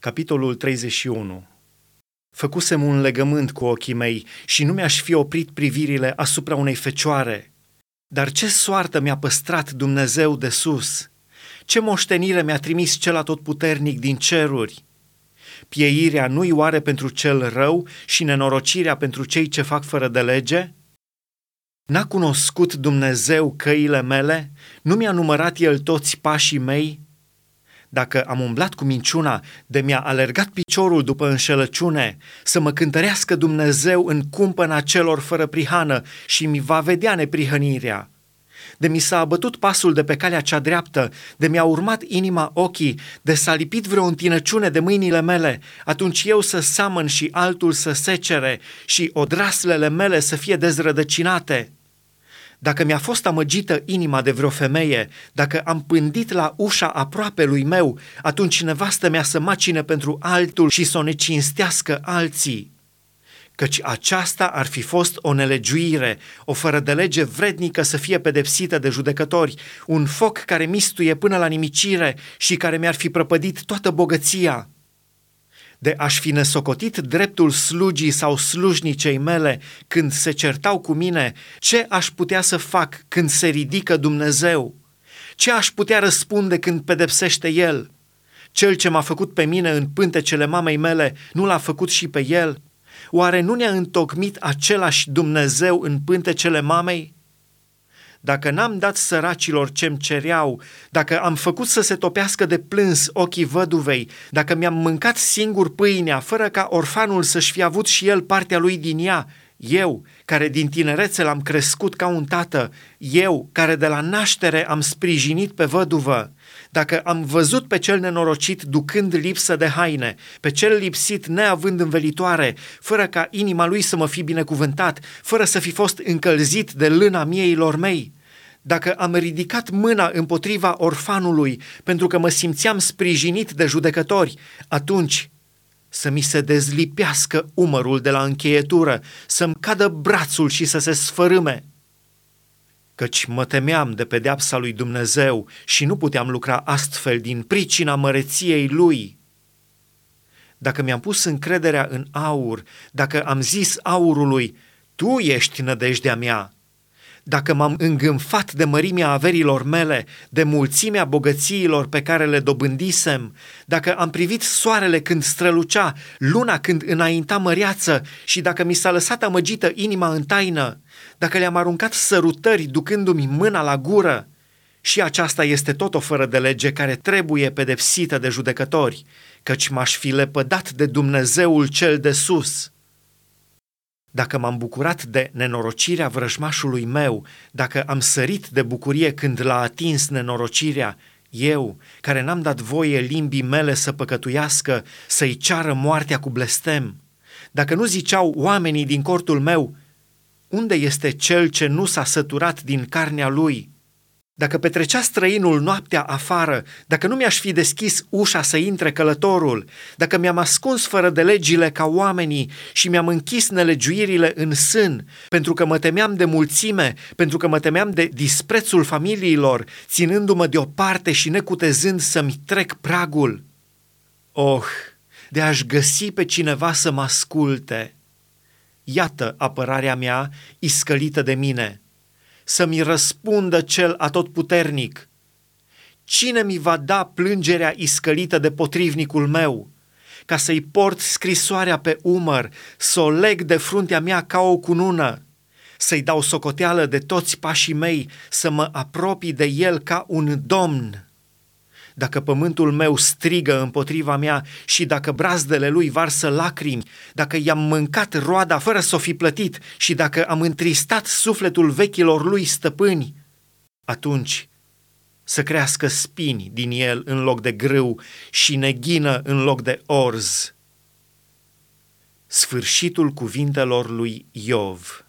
Capitolul 31 Făcusem un legământ cu ochii mei și nu mi-aș fi oprit privirile asupra unei fecioare. Dar ce soartă mi-a păstrat Dumnezeu de sus? Ce moștenire mi-a trimis cel atotputernic din ceruri? Pieirea nu-i oare pentru cel rău și nenorocirea pentru cei ce fac fără de lege? N-a cunoscut Dumnezeu căile mele? Nu mi-a numărat El toți pașii mei? Dacă am umblat cu minciuna, de mi-a alergat piciorul după înșelăciune, să mă cântărească Dumnezeu în cumpăna celor fără prihană și mi va vedea neprihănirea. De mi s-a abătut pasul de pe calea cea dreaptă, de mi-a urmat inima ochii, de s-a lipit vreo întinăciune de mâinile mele, atunci eu să samăn și altul să secere și odraslele mele să fie dezrădăcinate.” Dacă mi-a fost amăgită inima de vreo femeie, dacă am pândit la ușa aproape lui meu, atunci nevastă mea să macine pentru altul și să o necinstească alții. Căci aceasta ar fi fost o nelegiuire, o fără de lege vrednică să fie pedepsită de judecători, un foc care mistuie până la nimicire și care mi-ar fi prăpădit toată bogăția de aș fi nesocotit dreptul slugii sau slujnicei mele când se certau cu mine, ce aș putea să fac când se ridică Dumnezeu? Ce aș putea răspunde când pedepsește El? Cel ce m-a făcut pe mine în pântecele mamei mele, nu l-a făcut și pe El? Oare nu ne-a întocmit același Dumnezeu în pântecele mamei? Dacă n-am dat săracilor ce-mi cereau, dacă am făcut să se topească de plâns ochii văduvei, dacă mi-am mâncat singur pâinea, fără ca orfanul să-și fi avut și el partea lui din ea, eu, care din tinerețe l-am crescut ca un tată, eu, care de la naștere am sprijinit pe văduvă, dacă am văzut pe cel nenorocit ducând lipsă de haine, pe cel lipsit neavând învelitoare, fără ca inima lui să mă fi binecuvântat, fără să fi fost încălzit de lâna mieilor mei, dacă am ridicat mâna împotriva orfanului pentru că mă simțeam sprijinit de judecători, atunci să mi se dezlipească umărul de la încheietură, să-mi cadă brațul și să se sfărâme. Căci mă temeam de pedeapsa lui Dumnezeu și nu puteam lucra astfel din pricina măreției lui. Dacă mi-am pus încrederea în aur, dacă am zis aurului, tu ești nădejdea mea, dacă m-am îngânfat de mărimea averilor mele, de mulțimea bogățiilor pe care le dobândisem, dacă am privit soarele când strălucea, luna când înainta măreață și dacă mi s-a lăsat amăgită inima în taină, dacă le-am aruncat sărutări ducându-mi mâna la gură, și aceasta este tot o fără de lege care trebuie pedepsită de judecători, căci m-aș fi lepădat de Dumnezeul cel de sus.” Dacă m-am bucurat de nenorocirea vrăjmașului meu, dacă am sărit de bucurie când l-a atins nenorocirea, eu, care n-am dat voie limbii mele să păcătuiască, să-i ceară moartea cu blestem, dacă nu ziceau oamenii din cortul meu, unde este cel ce nu s-a săturat din carnea lui?' Dacă petrecea străinul noaptea afară, dacă nu mi-aș fi deschis ușa să intre călătorul, dacă mi-am ascuns fără de legile ca oamenii și mi-am închis nelegiuirile în sân, pentru că mă temeam de mulțime, pentru că mă temeam de disprețul familiilor, ținându-mă deoparte și necutezând să-mi trec pragul. Oh, de aș găsi pe cineva să mă asculte! Iată apărarea mea iscălită de mine – să-mi răspundă cel atotputernic. Cine mi va da plângerea iscălită de potrivnicul meu? Ca să-i port scrisoarea pe umăr, să o leg de fruntea mea ca o cunună, să-i dau socoteală de toți pașii mei, să mă apropii de el ca un domn dacă pământul meu strigă împotriva mea și dacă brazdele lui varsă lacrimi, dacă i-am mâncat roada fără să o fi plătit și dacă am întristat sufletul vechilor lui stăpâni, atunci să crească spini din el în loc de grâu și neghină în loc de orz. Sfârșitul cuvintelor lui Iov